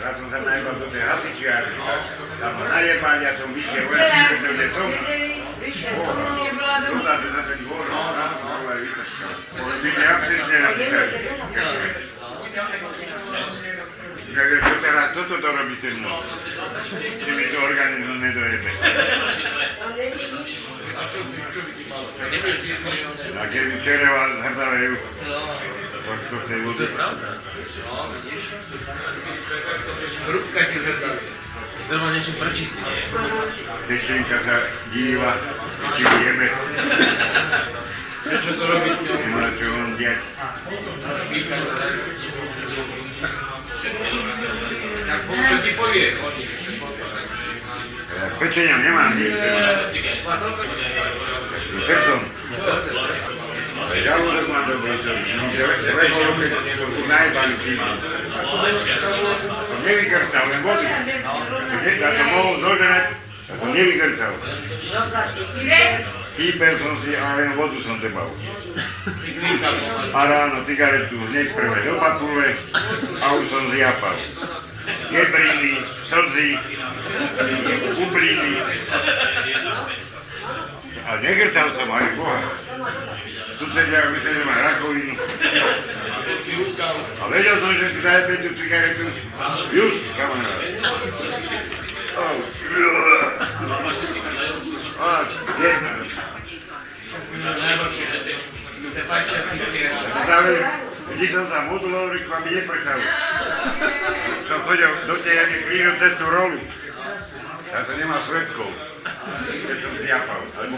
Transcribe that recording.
Ja som sa najbal do tej hasičiarny. Tam ma najebali, ja som vyšiel, ja som vyšiel, kde som. To na ten. By mi absence napísali. Takže čo teraz, toto to robí se mnou. Že mi to organizmus nedojebe. A keď mi čereva zhrdávajú, tak to chce vody. Hrubka ti zrcadla. Treba niečo prečistiť. Tečenka sa díva, či jebe. Prečo to robí s ňou? Nemá čo on diať. Tak čo ti povie? Pečenia nemám nič. Srdcom. Žalúdok má dobrý som. Lebo keď som nevykrcal, len. Keď ja to mohol zožrať, ja som nevykrcal. Pípel som si, ale len vodu som debal. A ráno cigaretu hneď prvé do patule a už som zjapal. Gebriny, slzy, bubliny. A negrcal som, aj Boha. Susedia mysleli, že má rakovinu. A vedel som, že si daje tú cigaretu. Just, kamarát. A. Ale vždy som modlil, hovorím, a mi neprchalo. Som chodil do tej, aby cez tú rolu. Ja som nemal svetkov, keď som zjapal. Alebo